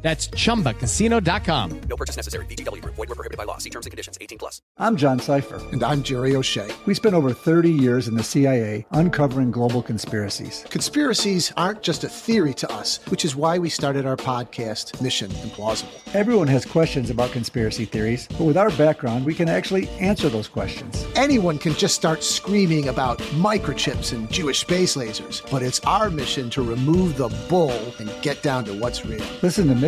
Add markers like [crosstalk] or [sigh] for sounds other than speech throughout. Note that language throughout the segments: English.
That's chumbacasino.com. No purchase necessary. VGW Group. Void were prohibited by law. See terms and conditions. 18 plus. I'm John Cipher. And I'm Jerry O'Shea. We spent over 30 years in the CIA uncovering global conspiracies. Conspiracies aren't just a theory to us, which is why we started our podcast, Mission Implausible. Everyone has questions about conspiracy theories, but with our background, we can actually answer those questions. Anyone can just start screaming about microchips and Jewish space lasers, but it's our mission to remove the bull and get down to what's real. Listen to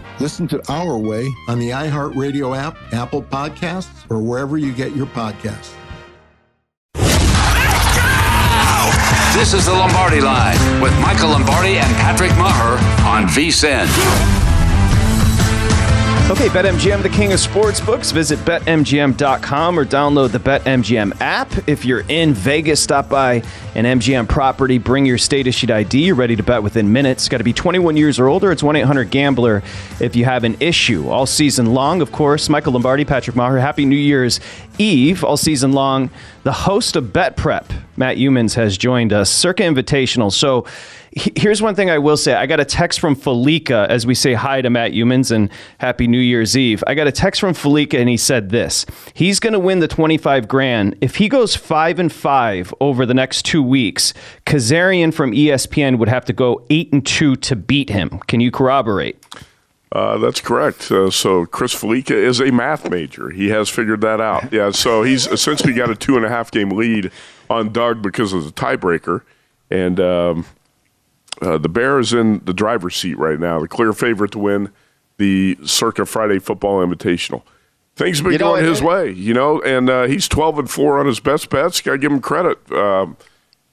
Listen to Our Way on the iHeartRadio app, Apple Podcasts, or wherever you get your podcasts. This is the Lombardi Line with Michael Lombardi and Patrick Meagher on VSIN. Okay, BetMGM, the king of sportsbooks. Visit betmgm.com or download the BetMGM app. If you're in Vegas, stop by an MGM property, bring your state issued ID. You're ready to bet within minutes. Got to be 21 years or older. It's 1 800 Gambler if you have an issue. All season long, of course. Michael Lombardi, Patrick Meagher. Happy New Year's Eve. All season long. The host of Bet Prep, Matt Youmans, has joined us. Circa Invitational. So, Here's one thing I will say. I got a text from Fallica as we say hi to Matt Youmans and Happy New Year's Eve. I got a text from Fallica and he said this. He's going to win the 25 grand. If he goes 5 and 5 over the next 2 weeks, Kezirian from ESPN would have to go 8 and 2 to beat him. Can you corroborate? Uh, that's correct. Uh, so Chris Fallica is a math major. He has figured that out. Yeah. So he's essentially got a two and a half game lead on Doug because of the tiebreaker, and um, uh, the is in the driver's seat right now, the clear favorite to win the Circa Friday Football Invitational. Things have been you know, going his way, you know, and uh, he's twelve and four on his best bets. Got to give him credit. Um,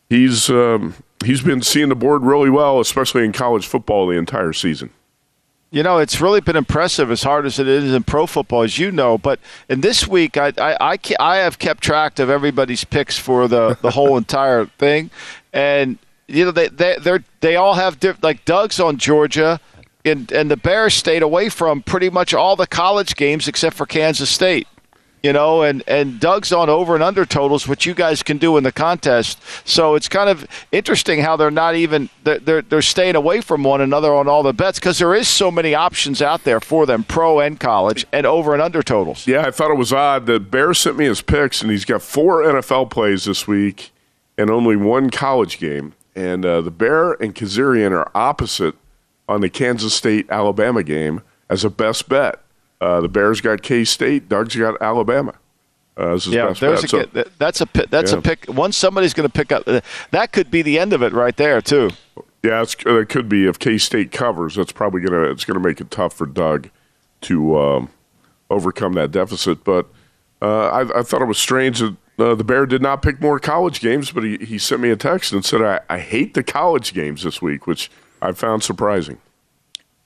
he's um, he's been seeing the board really well, especially in college football the entire season. You know, it's really been impressive as hard as it is in pro football, as you know. But in this week, I, I, I, I have kept track of everybody's picks for the, the whole [laughs] entire thing. And you know they they they they all have diff- like Doug's on Georgia, and and the Bears stayed away from pretty much all the college games except for Kansas State. You know, and and Doug's on over and under totals, which you guys can do in the contest. So it's kind of interesting how they're not even they're they're, they're staying away from one another on all the bets because there is so many options out there for them, pro and college, and over and under totals. Yeah, I thought it was odd. The Bear sent me his picks, and he's got four NFL plays this week and only one college game. And uh, the Bear and Kezirian are opposite on the Kansas State Alabama game as a best bet. Uh, the Bears got K State. Doug's got Alabama. Uh, yeah, there's a, so, that's a that's yeah. a pick. Once somebody's going to pick up, uh, that could be the end of it right there too. Yeah, it's, it could be if K State covers. That's probably gonna it's gonna make it tough for Doug to um, overcome that deficit. But uh, I, I, thought it was strange that uh, the Bear did not pick more college games, but he, he sent me a text and said, I, I hate the college games this week, which I found surprising.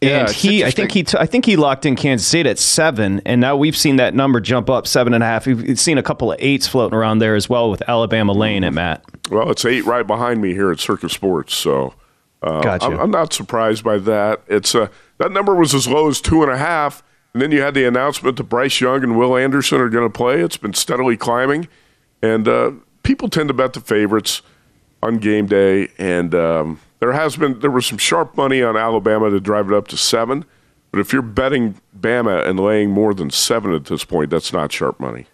And yeah, he, I think he, t- I think he locked in Kansas State at seven, and now we've seen that number jump up seven and a half. We've seen a couple of eights floating around there as well with Alabama Lane at Matt. Well, it's eight right behind me here at Circa Sports, so uh, gotcha. I'm, I'm, not surprised by that. It's uh, that number was as low as two and a half, and then you had the announcement that Bryce Young and Will Anderson are going to play. It's been steadily climbing. And uh, people tend to bet the favorites on game day. And um, there has been there was some sharp money on Alabama to drive it up to seven. But if you're betting Bama and laying more than seven at this point, that's not sharp money.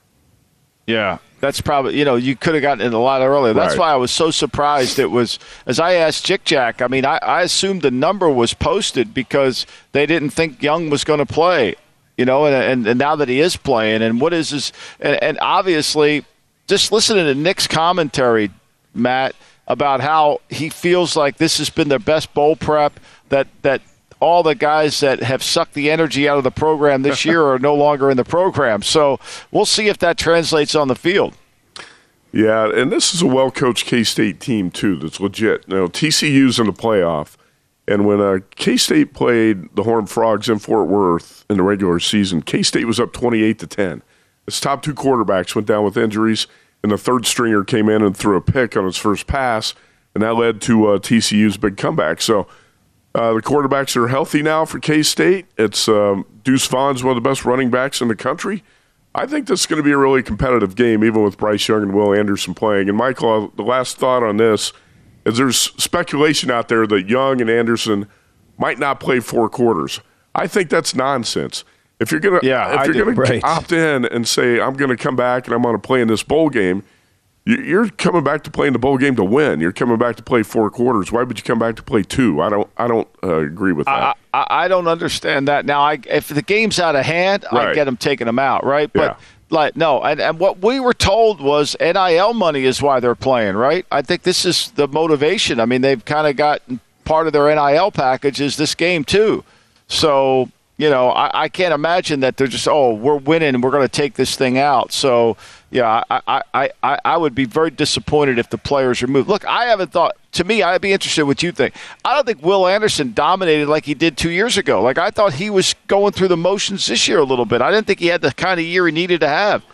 Yeah, that's probably you know you could have gotten it a lot earlier. That's right. why I was so surprised. It was as I asked Jick Jack. I mean, I, I assumed the number was posted because they didn't think Young was going to play. You know, and, and, and now that he is playing, and what is his and, and obviously just listening to Nick's commentary, Matt, about how he feels like this has been their best bowl prep that that all the guys that have sucked the energy out of the program this year are no longer in the program. So we'll see if that translates on the field. Yeah, and this is a well coached K State team, too, that's legit. Now, TCU's in the playoff, and when uh, K State played the Horned Frogs in Fort Worth in the regular season, K State was up 28 to 10. His top two quarterbacks went down with injuries, and the third stringer came in and threw a pick on his first pass, and that led to uh, TCU's big comeback. So uh, the quarterbacks are healthy now for K State. It's um, Deuce Vaughn's one of the best running backs in the country. I think this is going to be a really competitive game, even with Bryce Young and Will Anderson playing. And Michael, uh, the last thought on this is there's speculation out there that Young and Anderson might not play four quarters. I think that's nonsense. If you're gonna, yeah, if you're gonna right. opt in and say I'm going to come back and I'm going to play in this bowl game, you're coming back to play in the bowl game to win. You're coming back to play four quarters. Why would you come back to play two? I don't. I don't uh, agree with that. I, I, I, don't understand that. Now, I, if the game's out of hand, right. I get them taking them out, right? But yeah. like, no. And, and what we were told was NIL money is why they're playing, right? I think this is the motivation. I mean, they've kind of got part of their NIL package is this game too. So you know, I, I can't imagine that they're just oh we're winning we're going to take this thing out. So yeah, I, I, I, I would be very disappointed if the players are moved. Look, I haven't thought. To me, I'd be interested in what you think. I don't think Will Anderson dominated like he did two years ago. Like I thought he was going through the motions this year a little bit. I didn't think he had the kind of year he needed to have.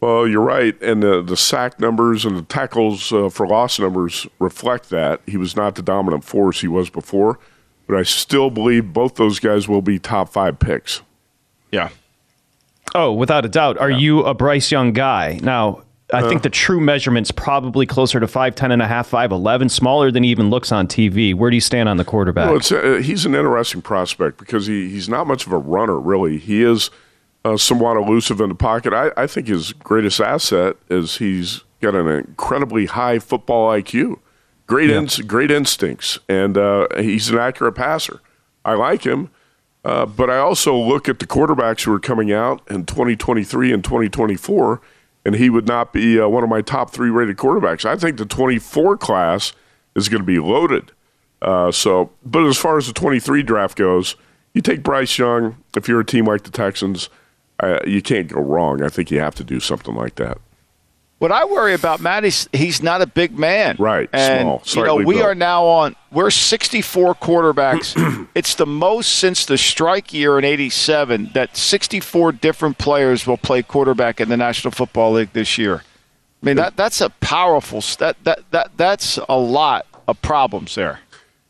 Well, you're right, and the the sack numbers and the tackles uh, for loss numbers reflect that he was not the dominant force he was before. But I still believe both those guys will be top five picks. Yeah. Oh, without a doubt. Are yeah. you a Bryce Young guy? Now, I uh, think the true measurement's probably closer to 5'10 and a half, 5'11, smaller than he even looks on TV. Where do you stand on the quarterback? Well, uh, he's an interesting prospect because he, he's not much of a runner, really. He is uh, somewhat elusive in the pocket. I, I think his greatest asset is he's got an incredibly high football IQ great yeah. ins- great instincts, and uh, he's an accurate passer. I like him, uh, but I also look at the quarterbacks who are coming out in 2023 and 2024, and he would not be uh, one of my top three rated quarterbacks. I think the 24 class is going to be loaded. Uh, so, but as far as the 23 draft goes, you take Bryce Young. If you're a team like the Texans, uh, you can't go wrong. I think you have to do something like that. What I worry about, Matt, is he's not a big man. Right, and, small. You know, we built. are now on, we're 64 quarterbacks. [clears throat] it's the most since the strike year in 87 that 64 different players will play quarterback in the National Football League this year. I mean, that that's a powerful, that, that, that, that's a lot of problems there.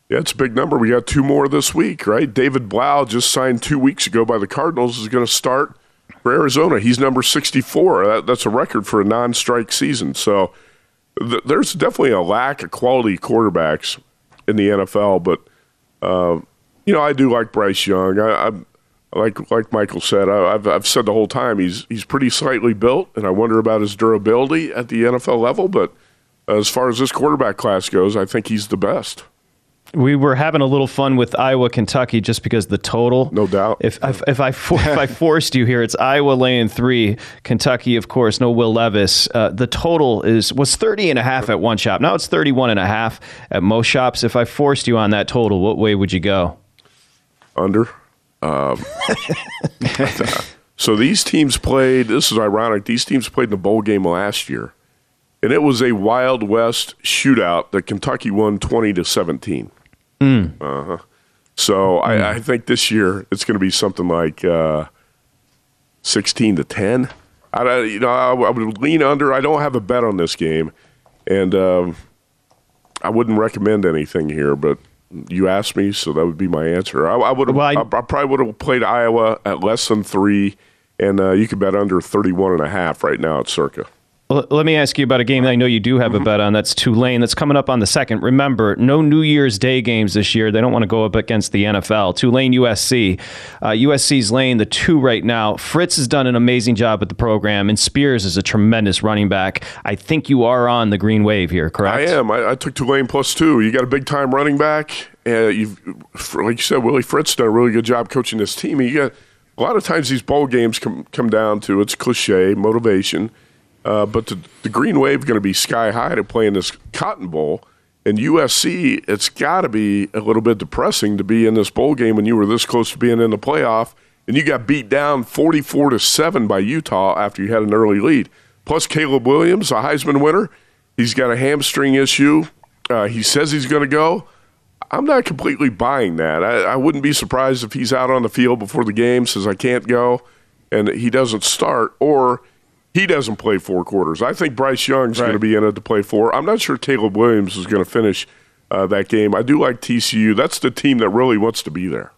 Yeah, it's a big number. We got two more this week, right? David Blough just signed two weeks ago by the Cardinals, is going to start – for Arizona. He's number 64. That, that's a record for a non strike season. So th- there's definitely a lack of quality quarterbacks in the NFL. But, uh, you know, I do like Bryce Young. I, I like like Michael said, I, have I've said the whole time he's he's pretty slightly built, and I wonder about his durability at the NFL level. But as far as this quarterback class goes, I think he's the best. We were having a little fun with Iowa, Kentucky, just because the total. No doubt. If if, if I for, if I [laughs] forced you here, it's Iowa laying three, Kentucky, of course, no Will Levis. Uh, the total is was 30 and a half at one shop. Now it's 31 and a half at most shops. If I forced you on that total, what way would you go? Under. Um, [laughs] so these teams played. This is ironic. These teams played in the bowl game last year, and it was a Wild West shootout that Kentucky won 20 to 17. Mm. Uh huh. So mm. I, I, think this year it's going to be something like uh, sixteen to ten. I, you know, I, I, would lean under. I don't have a bet on this game, and um, I wouldn't recommend anything here. But you asked me, so that would be my answer. I, I would. Well, I, probably would have played Iowa at less than three, and uh, you could bet under 31 and a half right now at Circa. Let me ask you about a game that I know you do have a bet on. That's Tulane. That's coming up on the second. Remember, no New Year's Day games this year. They don't want to go up against the NFL. Tulane, USC. Uh, USC's laying the two right now. Fritz has done an amazing job at the program, and Spears is a tremendous running back. I think you are on the green wave here, correct? I am. I, I took Tulane plus two. You got a big time running back. Uh, you've, like you said, Willie Fritz done a really good job coaching this team. You got a lot of times these bowl games come come down to it's cliche motivation Uh, but the, the Green Wave going to be sky high to play in this Cotton Bowl. And USC, it's got to be a little bit depressing to be in this bowl game when you were this close to being in the playoff, and you got beat down 44 to seven by Utah after you had an early lead. Plus Caleb Williams, a Heisman winner, he's got a hamstring issue. Uh, he says he's going to go. I'm not completely buying that. I, I wouldn't be surprised if he's out on the field before the game, says I can't go, and he doesn't start, or he doesn't play four quarters. I think Bryce Young's going to be in it to play four. I'm not sure Caleb Williams is going to finish uh, that game. I do like TCU. That's the team that really wants to be there.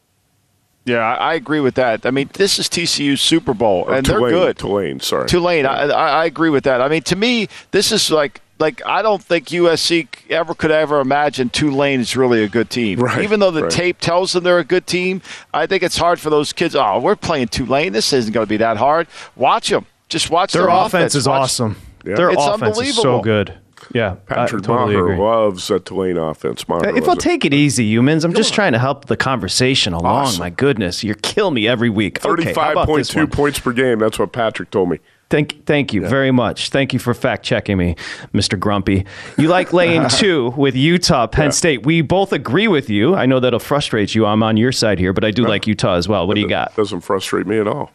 Yeah, I, agree with that. I mean, this is TCU's Super Bowl, Or and Tulane, they're good. Tulane, sorry. Tulane, I, I, I agree with that. I mean, to me, this is like like I don't think USC ever could ever imagine Tulane is really a good team. [laughs] Right, Even though the right. tape tells them they're a good team, I think it's hard for those kids. Oh, we're playing Tulane. This isn't going to be that hard. Watch them. Just watch Their their, offense is Watch- awesome. Yeah. Their It's offense is so good. Yeah, Patrick I totally Meagher agree. loves that Tulane offense. Meagher If I'll it. take it easy, Youmans, I'm just trying to help the conversation along. Awesome. My goodness, you kill me every week. Okay, how about this 35.2 points per game. That's what Patrick told me. Thank, thank you very much. Thank you for fact checking me, Mr. Grumpy. You like laying [laughs] two with Utah, Penn State. We both agree with you. I know that'll frustrate you. I'm on your side here, but I do like Utah as well. What do you got? Doesn't frustrate me at all.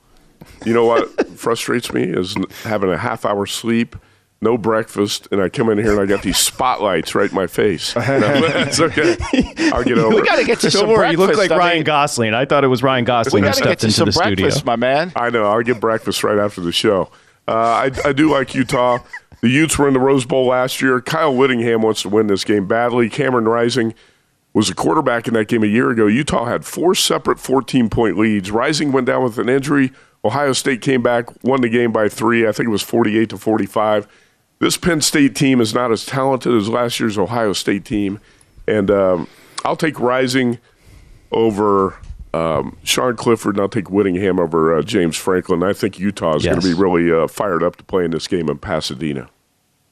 You know what frustrates me is having a half hour sleep, no breakfast, and I come in here and I got these spotlights right in my face. [laughs] No, That's okay. I'll get over We got to get you some worry, you look like I Ryan mean, Gosling. I thought it was Ryan We Gosling who stepped get into some the studio. my man. I know. I'll get breakfast right after the show. Uh, I, I do like Utah. The Utes were in the Rose Bowl last year. Kyle Whittingham wants to win this game badly. Cameron Rising was a quarterback in that game a year ago. Utah had four separate 14 point leads. Rising went down with an injury. Ohio State came back, won the game by three. I think it was 48 to 45. This Penn State team is not as talented as last year's Ohio State team. And um, I'll take Rising over um, Sean Clifford, and I'll take Whittingham over uh, James Franklin. I think Utah is going to be really uh, fired up to play in this game in Pasadena.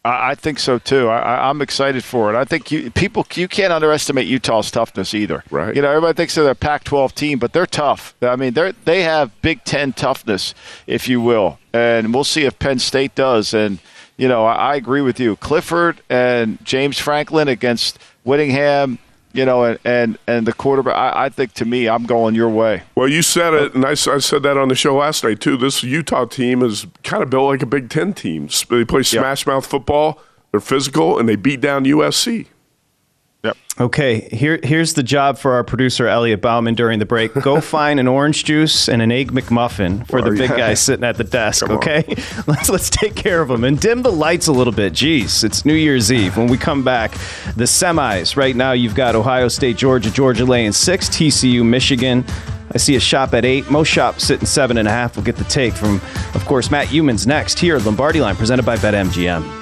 I, I think so too. I, I, I'm excited for it. I think you people you can't underestimate Utah's toughness either. Right. You know, everybody thinks they're a Pac-12 team, but they're tough. I mean, they they have Big Ten toughness, if you will, and we'll see if Penn State does. And you know, I, I agree with you. Clifford and James Franklin against Whittingham. You know, and and, and the quarterback. I, I think to me, I'm going your way. Well, you said it, and I, I said that on the show last night too. This Utah team is kind of built like a Big Ten team. They play smash mouth football. They're physical, and they beat down USC. Okay, here here's the job for our producer Elliot Bauman during the break. Go [laughs] find an orange juice and an egg McMuffin for the oh, big yeah. guy sitting at the desk. Come on. Okay, [laughs] let's let's take care of him and dim the lights a little bit. Jeez, it's New Year's Eve. When we come back, the semis. Right now, you've got Ohio State, Georgia, Georgia laying six, TCU, Michigan. I see a shop at eight. Most shops sitting seven and a half. We'll get the take from, of course, Matt Youmans next here. at Lombardi Line presented by BetMGM.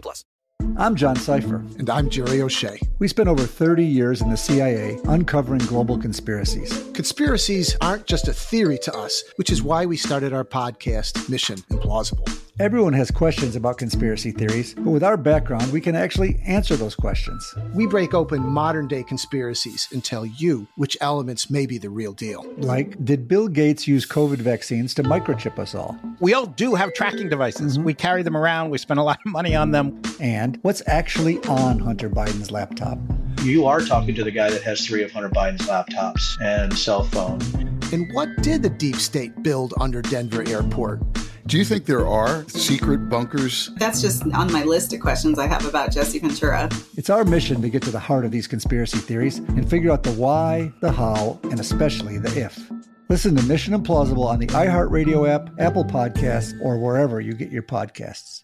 plus. I'm John Cipher. And I'm Jerry O'Shea. We spent over 30 years in the CIA uncovering global conspiracies. Conspiracies aren't just a theory to us, which is why we started our podcast, Mission Implausible. Everyone has questions about conspiracy theories, but with our background, we can actually answer those questions. We break open modern day conspiracies and tell you which elements may be the real deal. Like, did Bill Gates use COVID vaccines to microchip us all? We all do have tracking devices. Mm-hmm. We carry them around. We spend a lot of money on them. And what's actually on Hunter Biden's laptop? You are talking to the guy that has three of Hunter Biden's laptops and cell phone. And what did the deep state build under Denver Airport? Do you think there are secret bunkers? That's just on my list of questions I have about Jesse Ventura. It's our mission to get to the heart of these conspiracy theories and figure out the why, the how, and especially the if. Listen to Mission Implausible on the iHeartRadio app, Apple Podcasts, or wherever you get your podcasts.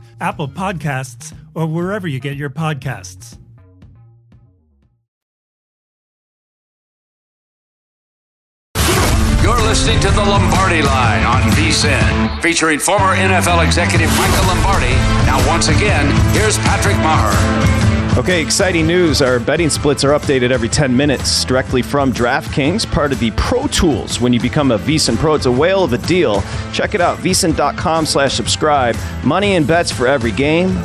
Apple Podcasts, or wherever you get your podcasts. You're listening to the Lombardi Line on VSIN, featuring former NFL executive Michael Lombardi. Now, once again, here's Patrick Meagher. Okay, exciting news. Our betting splits are updated every 10 minutes directly from DraftKings, part of the Pro Tools. When you become a VSIN Pro, it's a whale of a deal. Check it out, VSIN.com slash subscribe. Money and bets for every game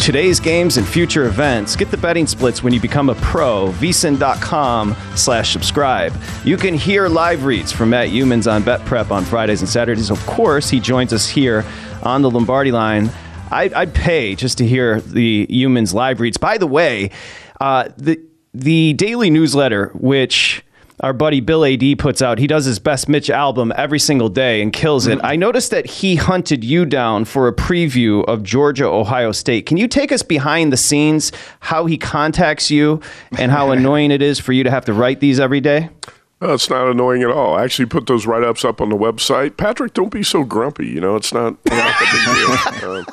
today's games and future events. Get the betting splits when you become a pro. vsin.com slash subscribe. You can hear live reads from Matt Youmans on Bet Prep on Fridays and Saturdays. Of course, he joins us here on the Lombardi line. I'd, I'd pay just to hear the Youmans live reads. By the way, uh, the the daily newsletter, which our buddy Bill Adee puts out. He does his best Mitch Albom every single day and kills it. Mm-hmm. I noticed that he hunted you down for a preview of Georgia Ohio State. Can you take us behind the scenes how he contacts you and how [laughs] annoying it is for you to have to write these every day? Oh, it's not annoying at all. I actually put those write ups up on the website. Patrick, don't be so grumpy. You know, it's not, not a big deal. [laughs] Um,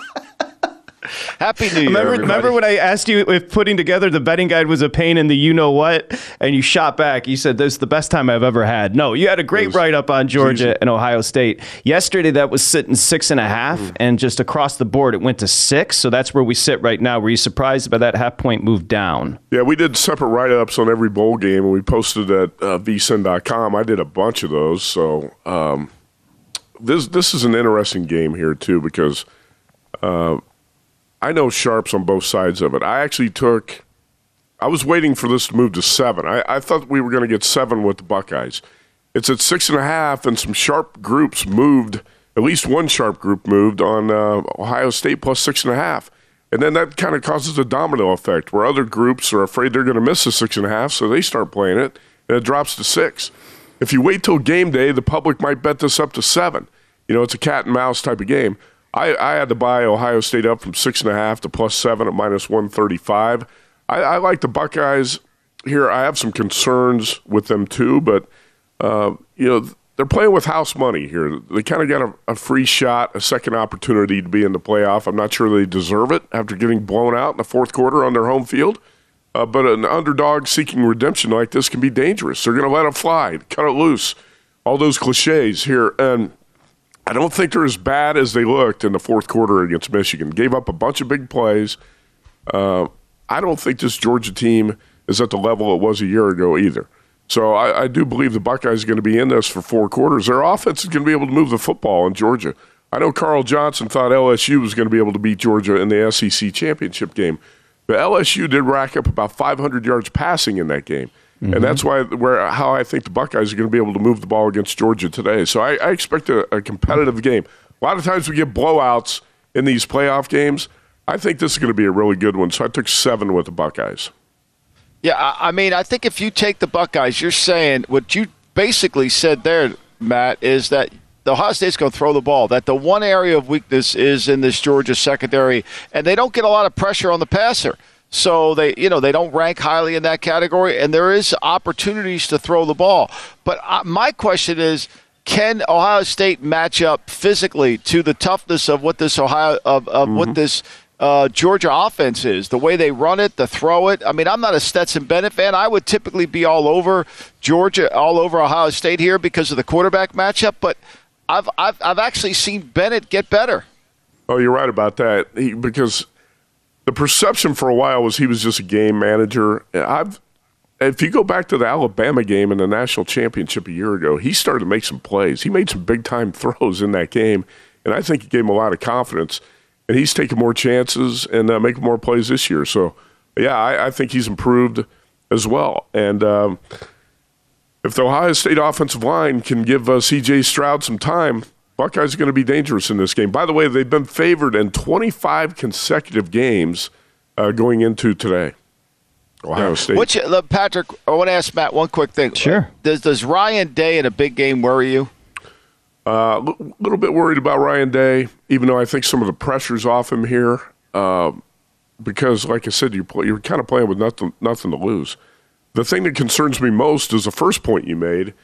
Happy New Year. Remember, everybody. remember when I asked you if putting together the betting guide was a pain in the you know what? And you shot back. You said, This is the best time I've ever had. No, you had a great write up on Georgia and Ohio State. Yesterday, that was sitting six and a half, mm. and just across the board, it went to six. So that's where we sit right now. Were you surprised by that half point move down? Yeah, we did separate write ups on every bowl game, and we posted at uh, vsin.com. I did a bunch of those. So um, this, this is an interesting game here, too, because. Uh, I know sharps on both sides of it. I actually took. I was waiting for this to move to seven. I, I thought we were going to get seven with the Buckeyes. It's at six and a half, and some sharp groups moved. At least one sharp group moved on uh, Ohio State plus six and a half. And then that kind of causes a domino effect where other groups are afraid they're going to miss the six and a half, so they start playing it, and it drops to six. If you wait till game day, the public might bet this up to seven. You know, it's a cat and mouse type of game. I, I had to buy Ohio State up from six and a half to plus seven at minus one thirty five. I, I like the Buckeyes here. I have some concerns with them too, but uh, you know they're playing with house money here. They kind of got a, a, free shot, a second opportunity to be in the playoff. I'm not sure they deserve it after getting blown out in the fourth quarter on their home field. Uh, but an underdog seeking redemption like this can be dangerous. They're going to let it fly, cut it loose. All those cliches here, and I don't think they're as bad as they looked in the fourth quarter against Michigan. Gave up a bunch of big plays. Uh, I don't think this Georgia team is at the level it was a year ago either. So I, I do believe the Buckeyes are going to be in this for four quarters. Their offense is going to be able to move the football in Georgia. I know Carl Johnson thought LSU was going to be able to beat Georgia in the SEC championship game, but LSU did rack up about 500 yards passing in that game. Mm-hmm. And that's why where how I think the Buckeyes are going to be able to move the ball against Georgia today. So I, I expect a, a, competitive game. A lot of times we get blowouts in these playoff games. I think this is going to be a really good one. So I took seven with the Buckeyes. Yeah, I mean, I think if you take the Buckeyes, you're saying what you basically said there, Matt, is that the Ohio State's going to throw the ball. That the one area of weakness is in this Georgia secondary, and they don't get a lot of pressure on the passer. So they, you know, they don't rank highly in that category, and there is opportunities to throw the ball. But uh, my question is, can Ohio State match up physically to the toughness of what this Ohio of, of mm-hmm. what this uh, Georgia offense is? The way they run it, the throw it. I mean, I'm not a Stetson Bennett fan. I would typically be all over Georgia, all over Ohio State here because of the quarterback matchup, but. I've, I've, I've actually seen Bennett get better. Oh, you're right about that. He, because the perception for a while was he was just a game manager. I've if you go back to the Alabama game in the national championship a year ago, he started to make some plays. He made some big time [laughs] throws in that game, and I think it gave him a lot of confidence. And he's taking more chances and uh, making more plays this year. So, yeah, I, I think he's improved as well. And um, if the Ohio State offensive line can give uh, C.J. Stroud some time, Buckeyes are going to be dangerous in this game. By the way, they've been favored in 25 consecutive games uh, going into today. Ohio State. What's your, look, Patrick? I want to ask Matt one quick thing. Sure. Does does Ryan Day in a big game worry you? A uh, little bit worried about Ryan Day, even though I think some of the pressure's off him here. Uh, because, like I said, you're, play, you're kind of playing with nothing, nothing to lose. The thing that concerns me most is the first point you made.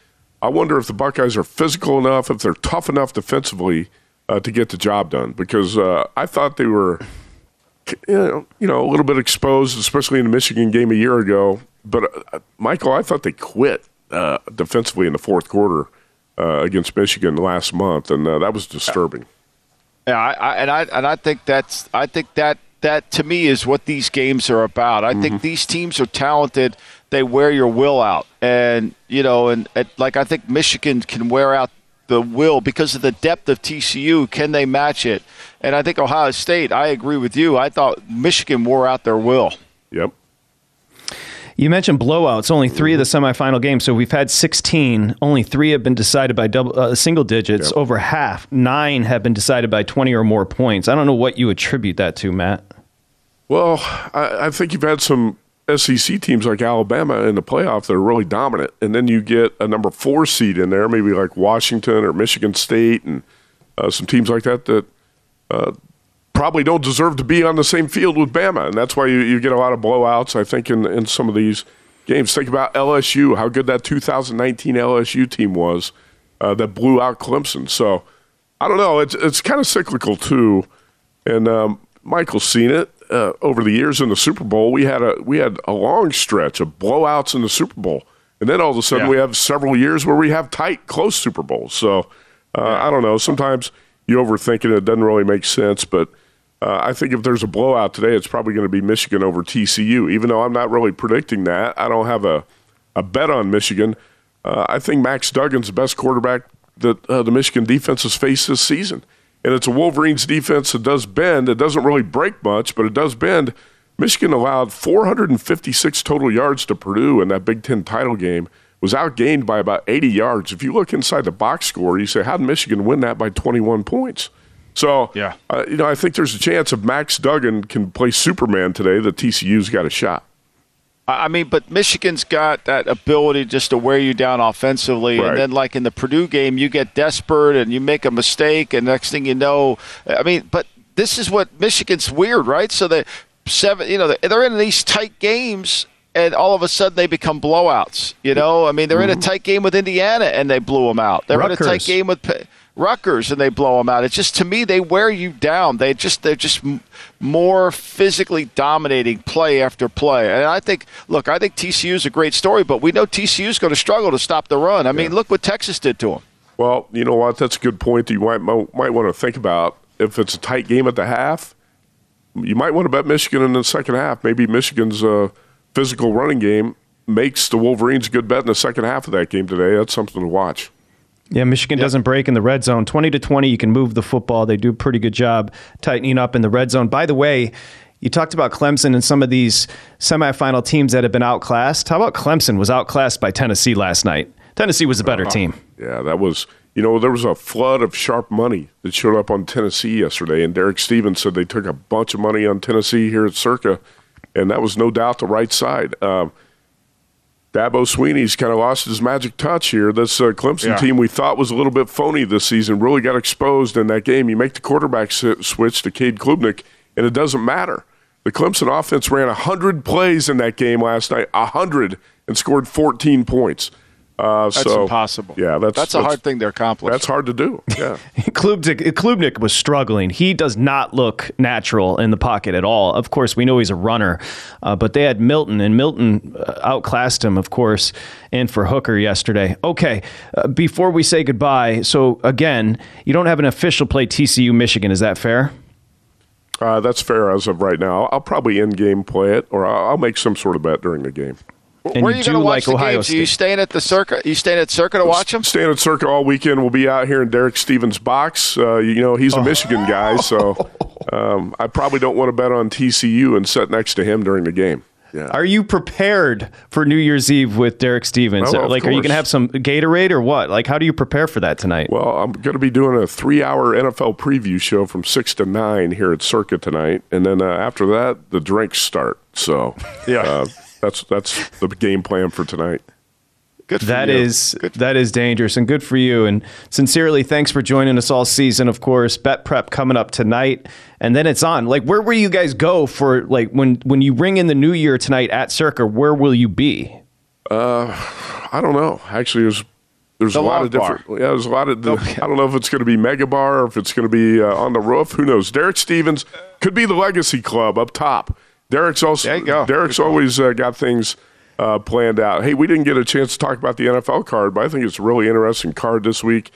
I wonder if the Buckeyes are physical enough, if they're tough enough defensively uh, to get the job done. Because uh, I thought they were you know, a little bit exposed, especially in the Michigan game a year ago. But uh, Michael, I thought they quit uh, defensively in the fourth quarter uh, against Michigan last month, and uh, that was disturbing. Yeah, I, I, and I and I think that's I think that that to me is what these games are about. I mm-hmm. think these teams are talented. They wear your will out, and you know, and, and like I think Michigan can wear out the will because of the depth of TCU. Can they match it? And I think Ohio State, I agree with you. I thought Michigan wore out their will. Yep. You mentioned blowouts. Only three of the semifinal games. So we've had 16. Only three have been decided by double, uh, single digits. Yep. Over half, nine have been decided by 20 or more points. I don't know what you attribute that to, Matt. Well, I, I think you've had some SEC teams like Alabama in the playoff that are really dominant, and then you get a number four seed in there, maybe like Washington or Michigan State, and uh, some teams like that that uh, probably don't deserve to be on the same field with Bama, and that's why you, you get a lot of blowouts. I think in in some of these games. Think about LSU, how good that 2019 LSU team was uh, that blew out Clemson. So I don't know. It's it's kind of cyclical too, and um, Michael's seen it uh, over the years in the Super Bowl, we had a we had a long stretch of blowouts in the Super Bowl, and then all of a sudden yeah. we have several years where we have tight, close Super Bowls. So uh, yeah. I don't know. Sometimes you overthink it; it doesn't really make sense. But uh, I think if there's a blowout today, it's probably going to be Michigan over TCU. Even though I'm not really predicting that, I don't have a a bet on Michigan. Uh, I think Max Duggan's the best quarterback that uh, the Michigan defense has faced this season and it's a Wolverines defense that does bend. It doesn't really break much, but it does bend. Michigan allowed 456 total yards to Purdue in that Big Ten title game. Was outgained by about 80 yards. If you look inside the box score, you say, how did Michigan win that by 21 points? So, yeah. Uh, you know, I think there's a chance if Max Duggan can play Superman today, that TCU's got a shot. I mean, but Michigan's got that ability just to wear you down offensively, right. and then like in the Purdue game, you get desperate and you make a mistake, and next thing you know, I mean, but this is what Michigan's weird, right? So the seven, you know, they're in these tight games, and all of a sudden they become blowouts. You know, I mean, they're mm-hmm. in a mm-hmm. tight game with Indiana, and they blew them out. They're Rutgers. in a tight game with. Rutgers and they blow them out. It's just to me they wear you down. They just they're just more physically dominating play after play. And I think look, I think TCU is a great story, but we know TCU is going to struggle to stop the run. I mean, look what Texas did to them. Well, you know what? That's a good point that you might might want to think about. If it's a tight game at the half, you might want to bet Michigan in the second half. Maybe Michigan's uh, physical running game makes the Wolverines a good bet in the second half of that game today. That's something to watch. Yeah, Michigan yep. doesn't break in the red zone. 20 to 20, you can move the football. They do a pretty good job tightening up in the red zone. By the way, you talked about Clemson and some of these semifinal teams that have been outclassed. How about Clemson was outclassed by Tennessee last night? Tennessee was a better uh, team. Yeah, that was, you know, there was a flood of sharp money that showed up on Tennessee yesterday. And Derek Stevens said they took a bunch of money on Tennessee here at Circa. And that was no doubt the right side. Um, Dabo Swinney's kind of lost his magic touch here. This uh, Clemson yeah. team we thought was a little bit phony this season really got exposed in that game. You make the quarterback switch to Cade Klubnik, and it doesn't matter. The Clemson offense ran 100 plays in that game last night, 100, and scored 14 points. Uh, that's so, impossible. Yeah, that's that's a hard thing to accomplish. That's hard to do. [laughs] Yeah, Klubnik, Klubnik was struggling. He does not look natural in the pocket at all. Of course, we know he's a runner, uh, but they had Milton, and Milton uh, outclassed him, of course, and for Hooker yesterday. Okay, uh, before we say goodbye, so again, you don't have an official play TCU Michigan. Is that fair? Uh, that's fair as of right now. I'll probably in game play it, or I'll I'll make some sort of bet during the game. And Where you are you do going to watch like the Ohio games? Are you staying at the Circa? You staying at Circa to watch them? Staying at Circa all weekend. We'll be out here in Derek Stevens' box. Uh, you know, he's a Michigan guy, so [laughs] um, I probably don't want to bet on TCU and sit next to him during the game. Yeah. Are you prepared for New Year's Eve with Derek Stevens? Oh, like, are you going to have some Gatorade or what? Like, how do you prepare for that tonight? Well, I'm going to be doing a three-hour NFL preview show from six to nine here at Circa tonight, and then uh, after that, the drinks start. So, [laughs] yeah, uh, that's that's the game plan for tonight. Good That is that is dangerous and good for you. And sincerely, thanks for joining us all season. Of course, bet prep coming up tonight, and then it's on. Like, where will you guys go for like when when you ring in the new year tonight at Circa? Where will you be? Uh, I don't know. Actually, there's there's The a lot of different. Yeah, there's a lot of. I don't know if it's going to be Mega Bar or if it's going to be uh, on the roof. Who knows? Derek Stevens could be the Legacy Club up top. Derek's also. There you go. Derek's always uh, got things uh, planned out. Hey, we didn't get a chance to talk about the NFL card, but I think it's a really interesting card this week.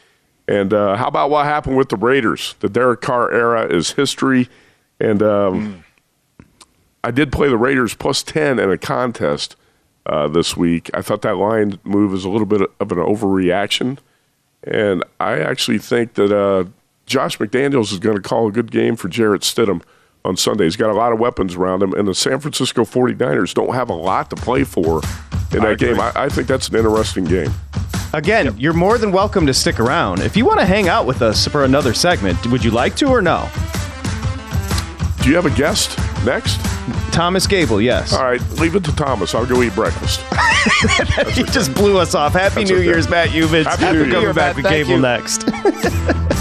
And uh, how about what happened with the Raiders? The Derek Carr era is history, and um, I did play the Raiders plus 10 in a contest uh, this week. I thought that line move is a little bit of an overreaction. And I actually think that uh, Josh McDaniels is going to call a good game for Jarrett Stidham on Sunday. He's got a lot of weapons around him, and the San Francisco 49ers don't have a lot to play for in that game. I, I think that's an interesting game. Again, you're more than welcome to stick around. If you want to hang out with us for another segment, would you like to or no? Do you have a guest next? Thomas Gable, yes. All right, leave it to Thomas. I'll go eat breakfast. [laughs] he just blew us off. Happy That's New okay. Year's, Matt Youmans. Happy New We're Year. coming back Matt. with Gable you. next. [laughs]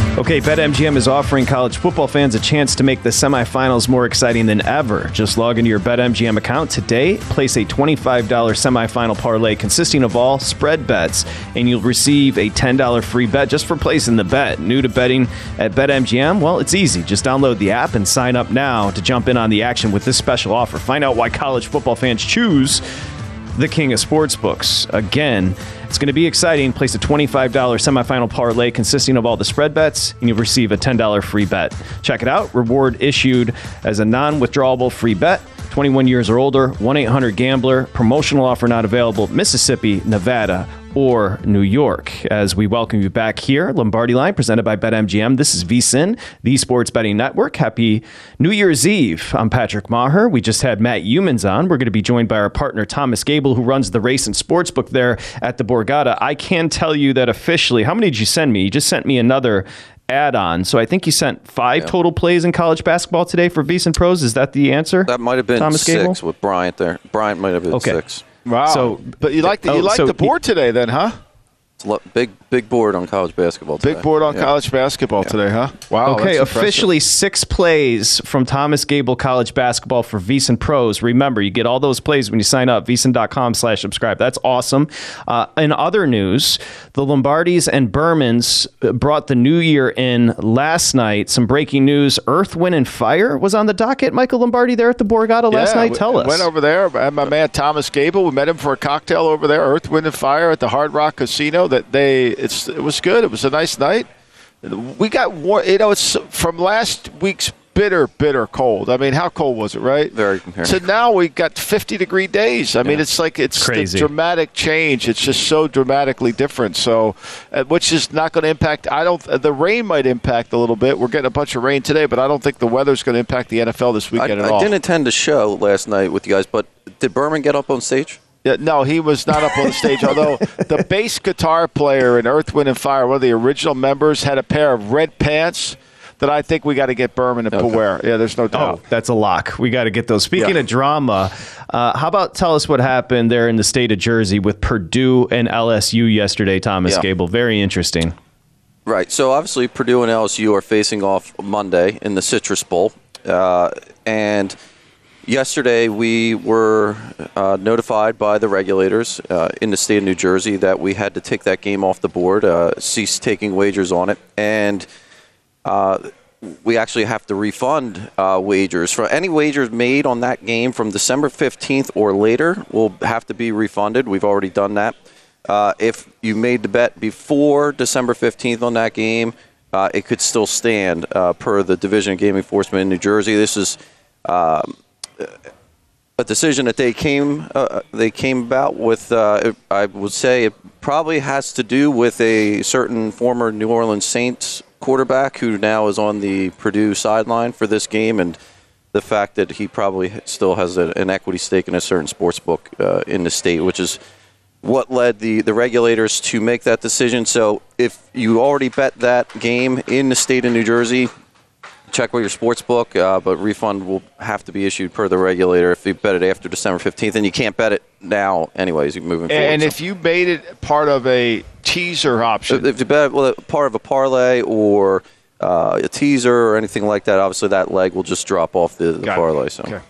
Okay, BetMGM is offering college football fans a chance to make the semifinals more exciting than ever. Just log into your BetMGM account today, place a $25 semifinal parlay consisting of all spread bets, and you'll receive a $10 free bet just for placing the bet. New to betting at BetMGM? Well, it's easy. Just download the app and sign up now to jump in on the action with this special offer. Find out why college football fans choose the king of sportsbooks. Again, it's going to be exciting. Place a $25 semifinal parlay consisting of all the spread bets, and you'll receive a $10 free bet. Check it out. Reward issued as a non withdrawable free bet. 21 years or older, 1 800 Gambler. Promotional offer not available. Mississippi, Nevada, or New York. As we welcome you back here, Lombardi Line presented by BetMGM. This is VSIN, the Sports Betting Network. Happy New Year's Eve. I'm Patrick Meagher. We just had Matt Youmans on. We're going to be joined by our partner Thomas Gable, who runs the race and sports book there at the Borgata. I can tell you that officially, how many did you send me? You just sent me another add-on. So I think you sent five total plays in college basketball today for VSIN Pros. Is that the answer? That might have been Thomas six Gable? with Bryant there. Bryant might have been Okay. six. Wow. So- but you like the, you Oh, like so the board today, then, huh? It's a lo- big big board on college basketball. Today. Big board on Yeah. college basketball today, huh? Wow. okay, officially six plays from Thomas Gable College Basketball for VSiN Pros. Remember, you get all those plays when you sign up, VSiN.com slash subscribe. That's awesome. Uh, in other news, the Lombardis and Bermans brought the new year in last night. Some breaking news. Earth, Wind, and Fire was on the docket. Michael Lombardi there at the Borgata last Yeah, night. we- Tell us. Went over there. I had my man Thomas Gable. We met him for a cocktail over there, Earth, Wind, and Fire at the Hard Rock Casino. That they, it's it was good. It was a nice night. We got war. You know, it's from last week's bitter, bitter cold. I mean, how cold was it, right? Very compared. So now we got 50 degree days. I mean, it's like it's Crazy. the dramatic change. It's just so dramatically different. So, uh, which is not going to impact. I don't. Uh, the rain might impact a little bit. We're getting a bunch of rain today, but I don't think the weather's going to impact the NFL this I, weekend at I all. I didn't attend the show last night with you guys, but did Berman get up on stage? Yeah, no, he was not up on the stage. although the bass guitar player in Earth, Wind, and Fire, one of the original members, had a pair of red pants that I think we got to get Berman to wear. Yeah, there's no doubt. Oh, that's a lock. We got to get those. Speaking Yeah. of drama, uh, how about tell us what happened there in the state of Jersey with Purdue and LSU yesterday, Thomas Yeah. Gable? Very interesting. Right. So obviously, Purdue and LSU are facing off Monday in the Citrus Bowl, uh, and yesterday we were uh, notified by the regulators uh, in the state of New Jersey that we had to take that game off the board, uh, cease taking wagers on it, and uh, we actually have to refund uh, wagers for any wagers made on that game from December 15th or later will have to be refunded. We've already done that. Uh, if you made the bet before December 15th on that game, it could still stand per the Division of Gaming Enforcement in New Jersey. This is um, a decision that they came uh, they came about with. Uh, I would say it probably has to do with a certain former New Orleans Saints quarterback who now is on the Purdue sideline for this game, and the fact that he probably still has a, an equity stake in a certain sports book uh, in the state, which is what led the, the regulators to make that decision. So if you already bet that game in the state of New Jersey, check with your sports book, uh, but refund will have to be issued per the regulator if you bet it after December 15th, and you can't bet it now anyways, you're moving forward. And So- if you made it part of a teaser option, if you bet well, part of a parlay or uh, a teaser or anything like that, obviously that leg will just drop off the, the parlay. So.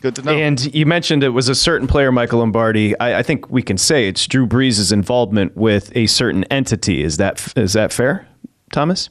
Good to know. And you mentioned it was a certain player, Michael Lombardi. I, I think we can say it's Drew Brees' involvement with a certain entity. Is that is that fair, Thomas?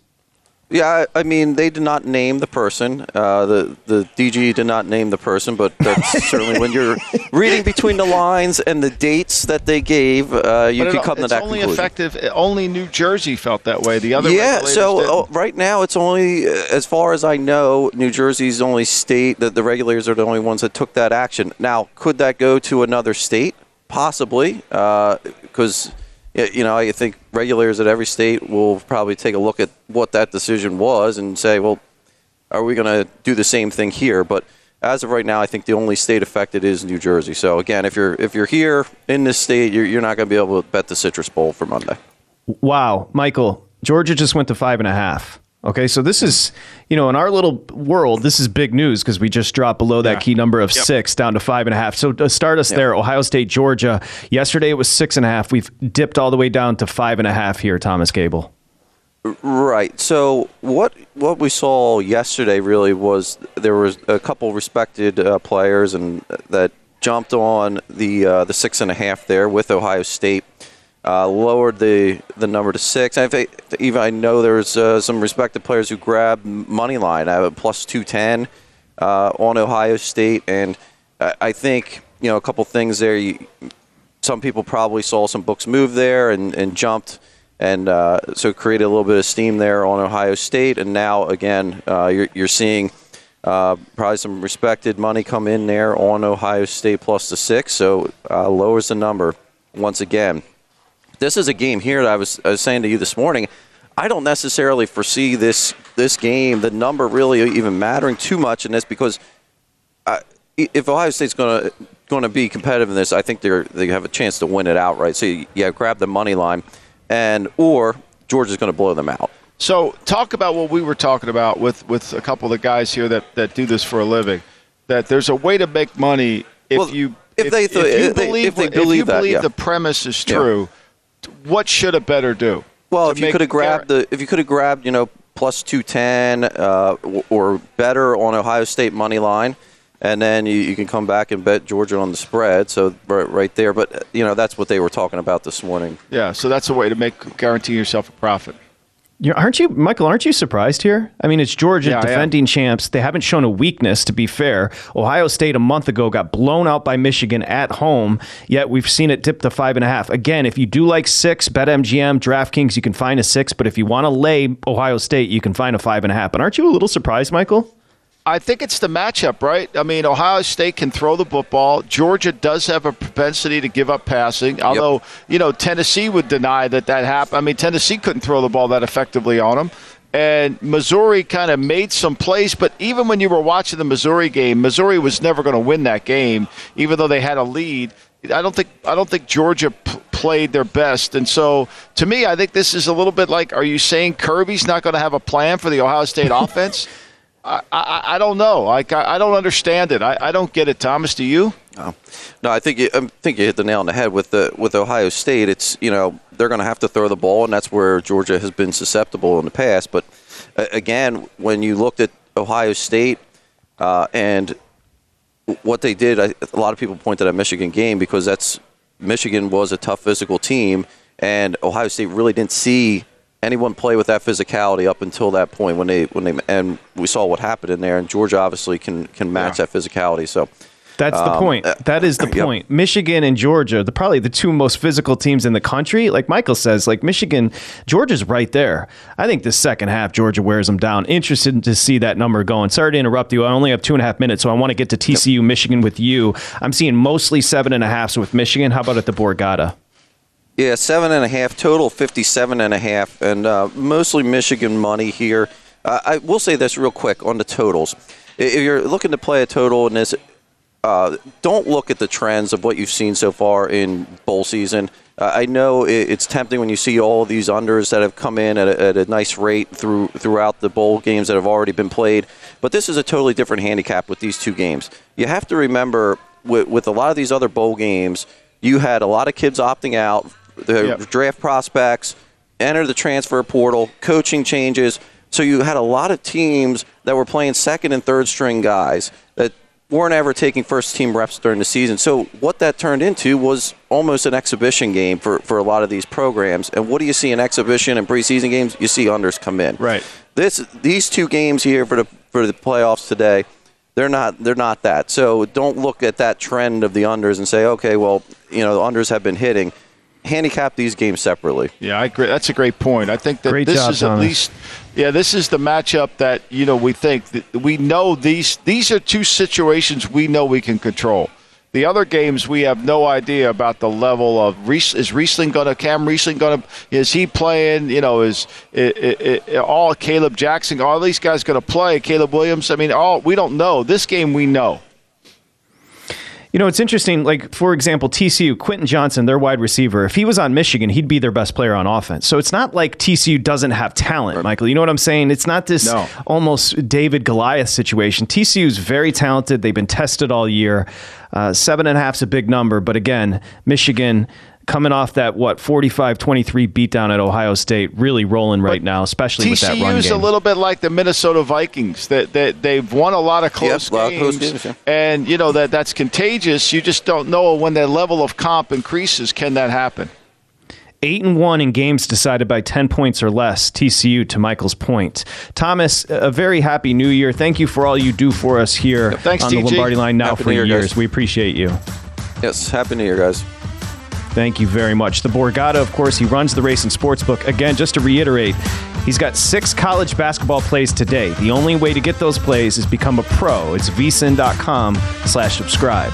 Yeah, I mean, they did not name the person. Uh, the the DG did not name the person, but that's [laughs] certainly when you're reading between the lines and the dates that they gave, uh, you it- come to it's that only conclusion. effective. Only New Jersey felt that way. The other yeah, so uh, right now it's only, uh, as far as I know, New Jersey's only state that the regulators are the only ones that took that action. Now, could that go to another state? Possibly, because you know I think regulators at every state will probably take a look at what that decision was and say, well, are we going to do the same thing here? But as of right now, I think the only state affected is New Jersey. So again, if you're if you're here in this state, you're, you're not going to be able to bet the Citrus Bowl for Monday. Wow, Michael, Georgia just went to five and a half. Okay, so this is, you know, in our little world, this is big news because we just dropped below that key number of six down to five and a half. So to start us there, Ohio State, Georgia. Yesterday it was six and a half. We've dipped all the way down to five and a half here, Thomas Gable. Right. So what what we saw yesterday really was there was a couple respected uh, players and that jumped on the uh, the six and a half there with Ohio State, uh, lowered the the number to six. I think even I know there's uh, some respected players who grabbed money line. I have a plus two ten uh, on Ohio State, and I, I think you know a couple things there. You, some people probably saw some books move there and, and jumped, and uh, so created a little bit of steam there on Ohio State. And now again, uh, you're, you're seeing uh, probably some respected money come in there on Ohio State plus the six, so uh, lowers the number once again. This is a game here that I was, I was saying to you this morning. I don't necessarily foresee this this game, the number really even mattering too much in this because uh, if Ohio State's going to going to be competitive in this, I think they they have a chance to win it outright. So you, yeah, grab the money line, and or Georgia's going to blow them out. So talk about what we were talking about with, with a couple of the guys here that, that do this for a living. That there's a way to make money if Well, you if they- you if they- believe if they what- you believe that, yeah. the premise is Yeah. What should a better do? Well, if you could have grabbed the if you could have grabbed you know plus two ten uh, or better on Ohio State money line, and then you, you can come back and bet Georgia on the spread. So right, right there, but uh, you know that's what they were talking about this morning. Yeah, so that's a way to make guarantee yourself a profit. You aren't you, Michael? Aren't you surprised here? I mean, it's Georgia, Yeah, defending champs. They haven't shown a weakness, to be fair. Ohio State a month ago got blown out by Michigan at home. Yet we've seen it dip to five and a half. Again, if you do like six, bet MGM, DraftKings, you can find a six. But if you want to lay Ohio State, you can find a five and a half. But aren't you a little surprised, Michael? I think it's the matchup, right? I mean, Ohio State can throw the football. Georgia does have a propensity to give up passing, although, you know, Tennessee would deny that that happened. I mean, Tennessee couldn't throw the ball that effectively on them. And Missouri kind of made some plays, but even when you were watching the Missouri game, Missouri was never going to win that game, even though they had a lead. I don't think I don't think Georgia p- played their best, and so to me, I think this is a little bit like: Are you saying Kirby's not going to have a plan for the Ohio State [laughs] offense? I, I, I don't know. I, I don't understand it. I, I don't get it. Thomas, do you? No, no, I think you, I think you hit the nail on the head with the with Ohio State. It's you know they're going to have to throw the ball, and that's where Georgia has been susceptible in the past. But uh, again, when you looked at Ohio State uh, and what they did, I, a lot of people pointed at Michigan game because that's Michigan was a tough physical team, and Ohio State really didn't see anyone play with that physicality up until that point when they when they and we saw what happened in there, and Georgia obviously can can match that physicality. So. That's the um, point. uh, That is the yep. point. Michigan and Georgia, the probably the two most physical teams in the country. Like Michael says, like Michigan, Georgia's right there. I think the second half, Georgia wears them down. Interested to see that number going. Sorry to interrupt you. I only have two and a half minutes, so I want to get to TCU Michigan with you. I'm seeing mostly seven and a half with Michigan. How about at the Borgata? Yeah, seven and a half total, fifty-seven and a half, and uh, mostly Michigan money here. Uh, I will say this real quick on the totals. If you're looking to play a total in this, uh, don't look at the trends of what you've seen so far in bowl season. Uh, I know it, it's tempting when you see all these unders that have come in at a, at a nice rate through throughout the bowl games that have already been played, but this is a totally different handicap with these two games. You have to remember with, with a lot of these other bowl games, you had a lot of kids opting out, the Yep. draft prospects, enter the transfer portal, coaching changes. So you had a lot of teams that were playing second and third string guys that weren't ever taking first team reps during the season. So what that turned into was almost an exhibition game for, for a lot of these programs. And what do you see in exhibition and preseason games? You see unders come in. Right. This these two games here for the for the playoffs today, they're not they're not that. So don't look at that trend of the unders and say, okay, well, you know, the unders have been hitting. Handicap these games separately. Yeah, I agree. That's a great point. I think that Great this job, is at least, yeah, this is the matchup that you know we think that we know these these are two situations we know we can control. The other games we have no idea about the level of Ries- is Rising going to Cam Rising going to is he playing? You know, is i i i all Caleb Jackson? Are all these guys going to play? Caleb Williams? I mean, all we don't know. This game we know. You know, it's interesting. Like, for example, TCU, Quentin Johnston, their wide receiver, if he was on Michigan, he'd be their best player on offense. So it's not like TCU doesn't have talent, Michael. You know what I'm saying? It's not this No. almost David Goliath situation. TCU's very talented. They've been tested all year. Uh, seven and a half's a big number. But again, Michigan coming off that, what, 45 23 beatdown at Ohio State, really rolling right now, especially with that run TCU's game. a little bit like the Minnesota Vikings. That that they've won a lot of close Yep, a lot of close games, games, and you know that that's contagious. You just don't know when that level of comp increases. Can that happen? Eight and one in games decided by 10 points or less. TCU, to Michael's point. Thomas, a very happy new year. Thank you for all you do for us here thanks, on the Lombardi line now Happy for New Year, years. guys. We appreciate you. Yes, happy New Year, guys. Thank you very much. The Borgata, of course, he runs the race and sportsbook. Again, just to reiterate, he's got six college basketball plays today. The only way to get those plays is become a pro. It's vsin.com slash subscribe.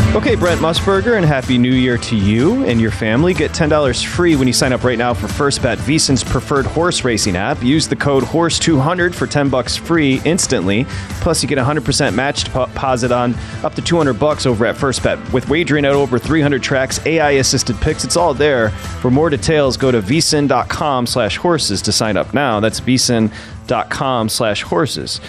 Okay, Brent Musburger, and Happy New Year to you and your family. Get $10 free when you sign up right now for First Bet, VSIN's preferred horse racing app. Use the code HORSE200 for 10 bucks free instantly. Plus, you get a 100% match deposit on up to 200 bucks over at First Bet. With wagering at over 300 tracks, AI-assisted picks, it's all there. For more details, go to vsin.com slash horses to sign up now. That's vsin.com slash horses.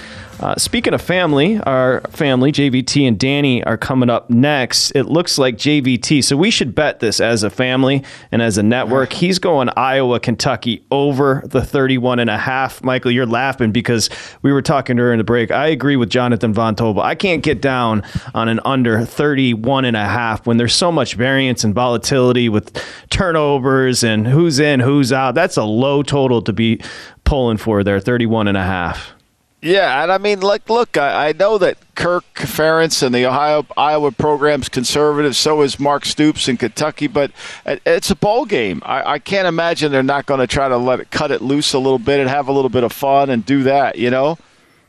Uh, speaking of family, our family, JVT and Danny, are coming up next. It looks like JVT, so we should bet this as a family and as a network. [sighs] He's going Iowa, Kentucky over the 31 and a half. Michael, you're laughing because we were talking during the break. I agree with Jonathan Von Tobel. I can't get down on an under 31 and a half when there's so much variance and volatility with turnovers and who's in, who's out. That's a low total to be pulling for there, 31 and a half. Yeah, and I mean, like, look, I, I know that Kirk Ferentz and the Ohio Iowa program's conservative. So is Mark Stoops in Kentucky, but it's a bowl game. I, I can't imagine they're not going to try to let it cut it loose a little bit and have a little bit of fun and do that. You know,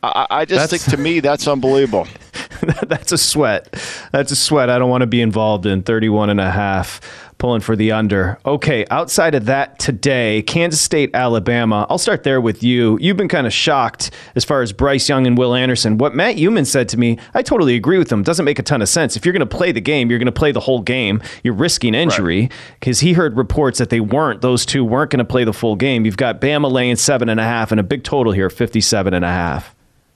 I, I just that's, think to me that's unbelievable. [laughs] that's a sweat. That's a sweat. I don't want to be involved in 31 and a half pulling for the under. Okay, outside of that today, Kansas State, Alabama. I'll start there with you. You've been kind of shocked as far as Bryce Young and Will Anderson. What Matt Youmans said to me, I totally agree with him. Doesn't make a ton of sense. If you're going to play the game, you're going to play the whole game. You're risking injury because right. he heard reports that they weren't, those two weren't going to play the full game. You've got Bama laying seven and a half and a big total here, 57 and a half.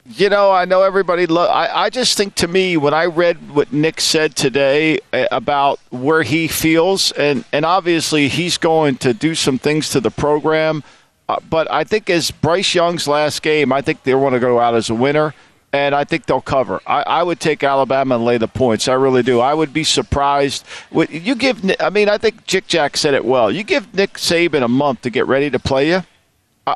You know, I know everybody. Lo- I, I just think to me, when I read what Nick said today eh, about where he feels, and, and obviously he's going to do some things to the program, uh, but I think as Bryce Young's last game, I think they want to go out as a winner, and I think they'll cover. I, I would take Alabama and lay the points. I really do. I would be surprised. You give, I mean, I think Jick Jack said it well. You give Nick Saban a month to get ready to play you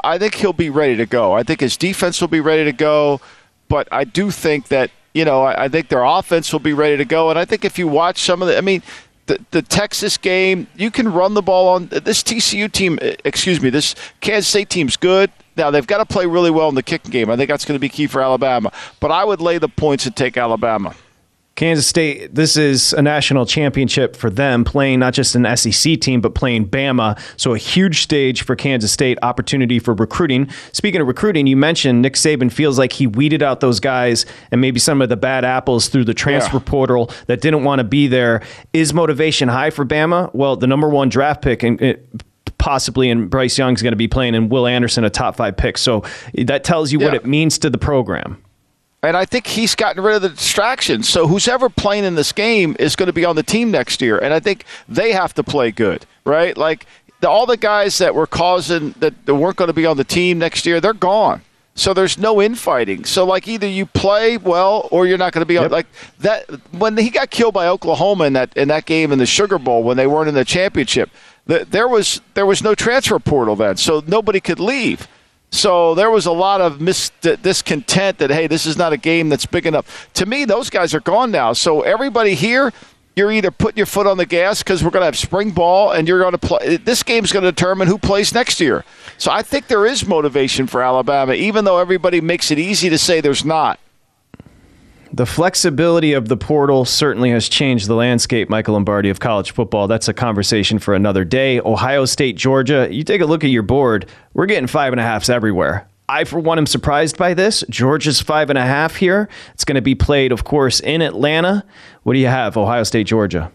I think he'll be ready to go. I think his defense will be ready to go, but I do think that you know I, think their offense will be ready to go. And I think if you watch some of the, I mean, the, the Texas game, you can run the ball on this TCU team. Eh, excuse me, this Kansas State team's good. Now they've got to play really well in the kicking game. I think that's going to be key for Alabama. But I would lay the points and take Alabama. Kansas State, this is a national championship for them, playing not just an SEC team, but playing Bama. So a huge stage for Kansas State, opportunity for recruiting. Speaking of recruiting, you mentioned Nick Saban feels like he weeded out those guys and maybe some of the bad apples through the transfer yeah. portal that didn't want to be there. Is motivation high for Bama? Well, the number one draft pick and possibly and Bryce Young's going to be playing and Will Anderson a top five pick. So that tells you yeah. what it means to the program. And I think he's gotten rid of the distractions. So who's ever playing in this game is going to be on the team next year. And I think they have to play good, right? Like the, all the guys that were causing that, that weren't going to be on the team next year, they're gone. So there's no infighting. So like either you play well or you're not going to be yep. on like that. When he got killed by Oklahoma in that in that game in the Sugar Bowl when they weren't in the championship, the, there was there was no transfer portal then, so nobody could leave. So there was a lot of mis- discontent that, hey, this is not a game that's big enough. To me, those guys are gone now. So everybody here, you're either putting your foot on the gas because we're going to have spring ball and you're going to play. This game's going to determine who plays next year. So I think there is motivation for Alabama, even though everybody makes it easy to say there's not. The flexibility of the portal certainly has changed the landscape, Michael Lombardi, of college football. That's a conversation for another day. Ohio State, Georgia, you take a look at your board, we're getting five and a halfs everywhere. I, for one, am surprised by this. Georgia's five and a half here. It's going to be played, of course, in Atlanta. What do you have, Ohio State, Georgia?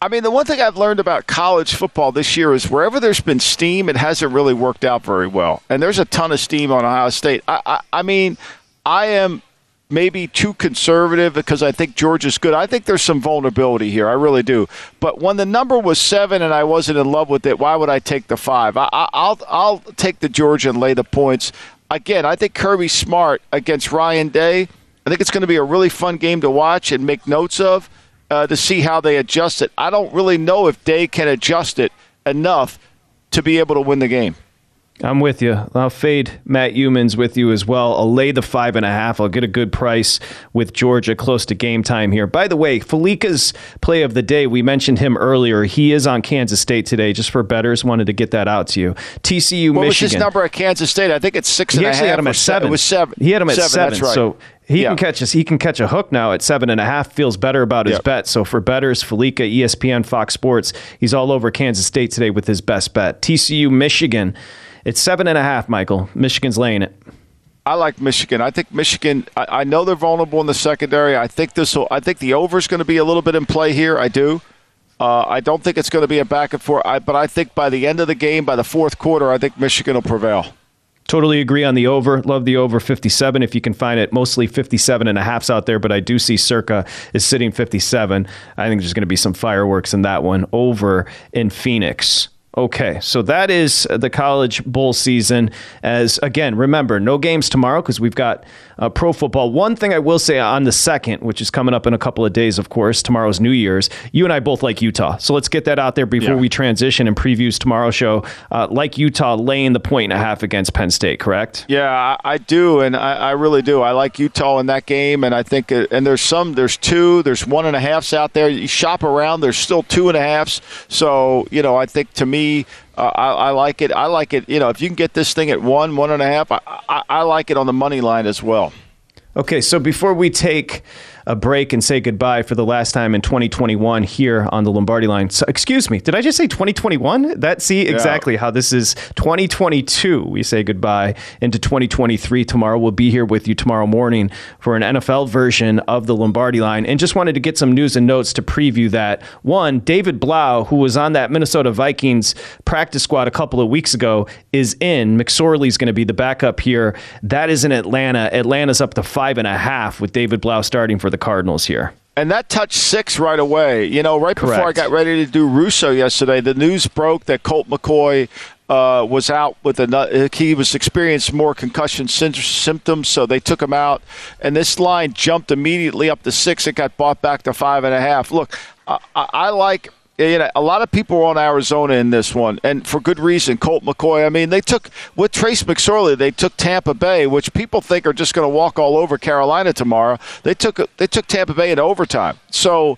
I mean, the one thing I've learned about college football this year is wherever there's been steam, it hasn't really worked out very well. And there's a ton of steam on Ohio State. I, I, I mean, I am maybe too conservative because I think Georgia's good. I think there's some vulnerability here. I really do. But when the number was seven and I wasn't in love with it, why would I take the five? I, will I'll take the Georgia and lay the points. Again, I think Kirby Smart against Ryan Day. I think it's going to be a really fun game to watch and make notes of uh, to see how they adjust it. I don't really know if Day can adjust it enough to be able to win the game. I'm with you. I'll fade Matt Youmans with you as well. I'll lay the five and a half. I'll get a good price with Georgia close to game time here. By the way, Fallica's play of the day, we mentioned him earlier. He is on Kansas State today, just for betters. Wanted to get that out to you. TCU, what Michigan. was his number at Kansas State? I think it's six he and a actually had him at seven. It was seven. He had him at seven. seven. That's right. So he Yeah. can catch us. He can catch a hook now at seven and a half. Feels better about his Yep. bet. So for betters, Fallica, ESPN, Fox Sports, he's all over Kansas State today with his best bet. TCU, Michigan. It's seven and a half. Michael, Michigan's laying it. I like Michigan. I think Michigan. I, I know they're vulnerable in the secondary. I think this will. I think the over is going to be a little bit in play here. I do. Uh, I don't think it's going to be a back and forth. I, but I think by the end of the game, by the fourth quarter, I think Michigan will prevail. Totally agree on the over. Love the over 57 if you can find it. Mostly 57 and a halfs out there, but I do see Circa is sitting 57. I think there's going to be some fireworks in that one over in Phoenix. Okay, so that is the college bowl season. As again, remember, no games tomorrow because we've got uh, pro football. One thing I will say on the second, which is coming up in a couple of days, of course, tomorrow's New Year's. You and I both like Utah, so let's get that out there before Yeah. we transition and previews tomorrow's show. Uh, like Utah laying the point and a half against Penn State, correct? Yeah, I, I do, and I, I really do. I like Utah in that game, and I think, uh, and there's some, there's two, there's one and a halfs out there. You shop around, there's still two and a halfs. So you know, I think to me, uh, I, I like it. I like it. You know, if you can get this thing at one, one and a half, I, I, I like it on the money line as well. Okay, so before we take a break and say goodbye for the last time in 2021 here on the Lombardi line. So, excuse me, did I just say 2021? That see exactly how this is 2022. We say goodbye into 2023. Tomorrow we'll be here with you tomorrow morning for an NFL version of the Lombardi line. And just wanted to get some news and notes to preview that. One, David Blough, who was on that Minnesota Vikings practice squad a couple of weeks ago, is in. McSorley's going to be the backup here. That is in Atlanta. Atlanta's up to five and a half with David Blough starting for the Cardinals here. And that touched six right away. You know, right before I got ready to do Russo yesterday, the news broke that Colt McCoy uh, was out with a he was experienced more concussion symptoms, so they took him out. And this line jumped immediately up to six. It got bought back to five and a half. Look, I, I like. You know, a lot of people were on Arizona in this one, and for good reason. Colt McCoy. I mean, they took with Trace McSorley. They took Tampa Bay, which people think are just going to walk all over Carolina tomorrow. They took they took Tampa Bay in overtime. So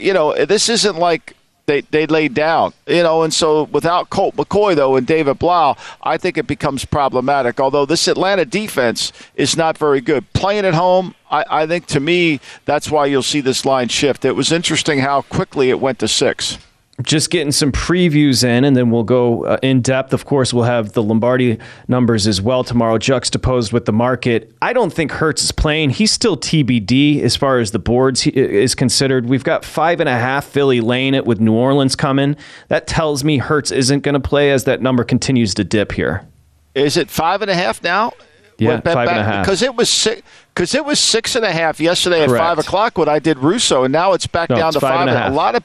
you know, this isn't like they, they laid down, you know, and so without Colt McCoy though and David Blough, I think it becomes problematic. Although this Atlanta defense is not very good, playing at home, I, I think to me that's why you'll see this line shift. It was interesting how quickly it went to six. Just getting some previews in, and then we'll go uh, in depth. Of course, we'll have the Lombardi numbers as well tomorrow, juxtaposed with the market. I don't think Hurts is playing. He's still TBD as far as the boards he- is considered. We've got five and a half Philly laying it with New Orleans coming. That tells me Hurts isn't going to play as that number continues to dip here. Is it five and a half now? Yeah, back- and a half. Because it was six. Because it was six and a half yesterday Correct. at five o'clock when I did Russo, and now it's back No, down it's to five five. and a half. A lot of,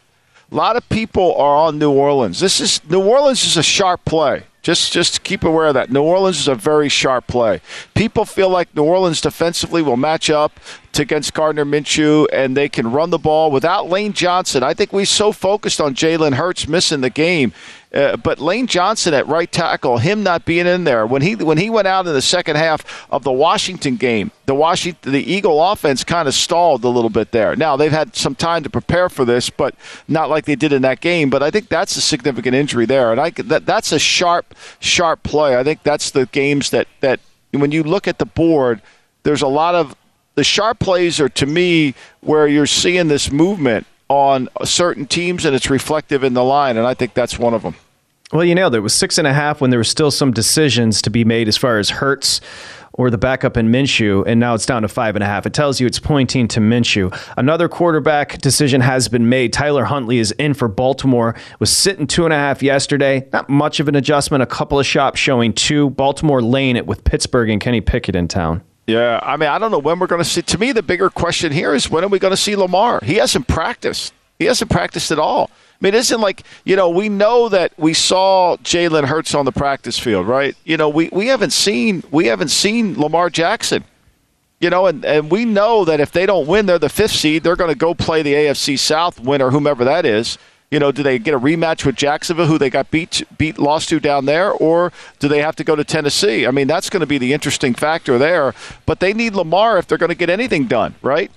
a lot of people are on New Orleans. This is New Orleans is a sharp play. Just, just keep aware of that. New Orleans is a very sharp play. People feel like New Orleans defensively will match up against Gardner Minshew, and they can run the ball without Lane Johnson. I think we so focused on Jalen Hurts missing the game, uh, but Lane Johnson at right tackle, him not being in there when he when he went out in the second half of the Washington game, the Washington the Eagle offense kind of stalled a little bit there. Now they've had some time to prepare for this, but not like they did in that game. But I think that's a significant injury there, and I that, that's a sharp sharp play. I think that's the games that that when you look at the board, there's a lot of the sharp plays are to me where you're seeing this movement on certain teams and it's reflective in the line, and I think that's one of them. Well, you nailed it. Was six and a half when there was still some decisions to be made as far as Hurts or the backup in Minshew, and now it's down to five and a half. It tells you it's pointing to Minshew. Another quarterback decision has been made. Tyler Huntley is in for Baltimore. Was sitting two and a half yesterday. Not much of an adjustment. A couple of shops showing two. Baltimore laying it with Pittsburgh and Kenny Pickett in town. Yeah, I mean, I don't know when we're going to see. To me, the bigger question here is when are we going to see Lamar? He hasn't practiced. He hasn't practiced at all. I mean, it isn't like you know we know that we saw Jalen Hurts on the practice field, right? You know, we, we haven't seen we haven't seen Lamar Jackson. You know, and, and we know that if they don't win, they're the fifth seed. They're going to go play the AFC South winner, whomever that is. You know, do they get a rematch with Jacksonville, who they got beat beat lost to down there, or do they have to go to Tennessee? I mean, that's going to be the interesting factor there. But they need Lamar if they're going to get anything done, right?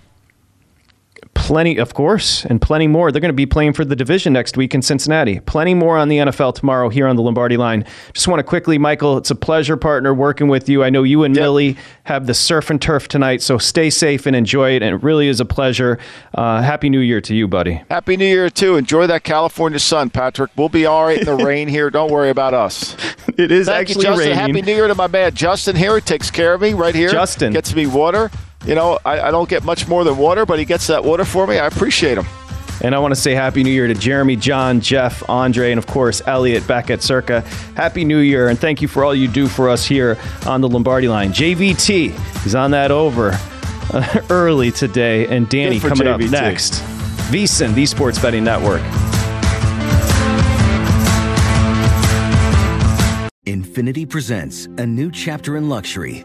Plenty, of course, and plenty more. They're going to be playing for the division next week in Cincinnati. Plenty more on the NFL tomorrow here on the Lombardi line. Just want to quickly, Michael, it's a pleasure, partner, working with you. I know you and yep. Millie have the surf and turf tonight, so stay safe and enjoy it. And it really is a pleasure. Uh, Happy New Year to you, buddy. Happy New Year, too. Enjoy that California sun, Patrick. We'll be all right in the [laughs] rain here. Don't worry about us. It is Thank actually you, Justin. raining. Happy New Year to my man Justin here. He takes care of me right here. Justin. Gets me water you know, I, I, don't get much more than water, but he gets that water for me. I appreciate him. And I want to say Happy New Year to Jeremy, John, Jeff, Andre, and of course Elliot back at Circa. Happy New Year, and thank you for all you do for us here on the Lombardi line. JVT is on that over uh, [laughs] early today, and Danny coming JVT. up next. VSIN, the Sports Betting Network. Infiniti presents a new chapter in luxury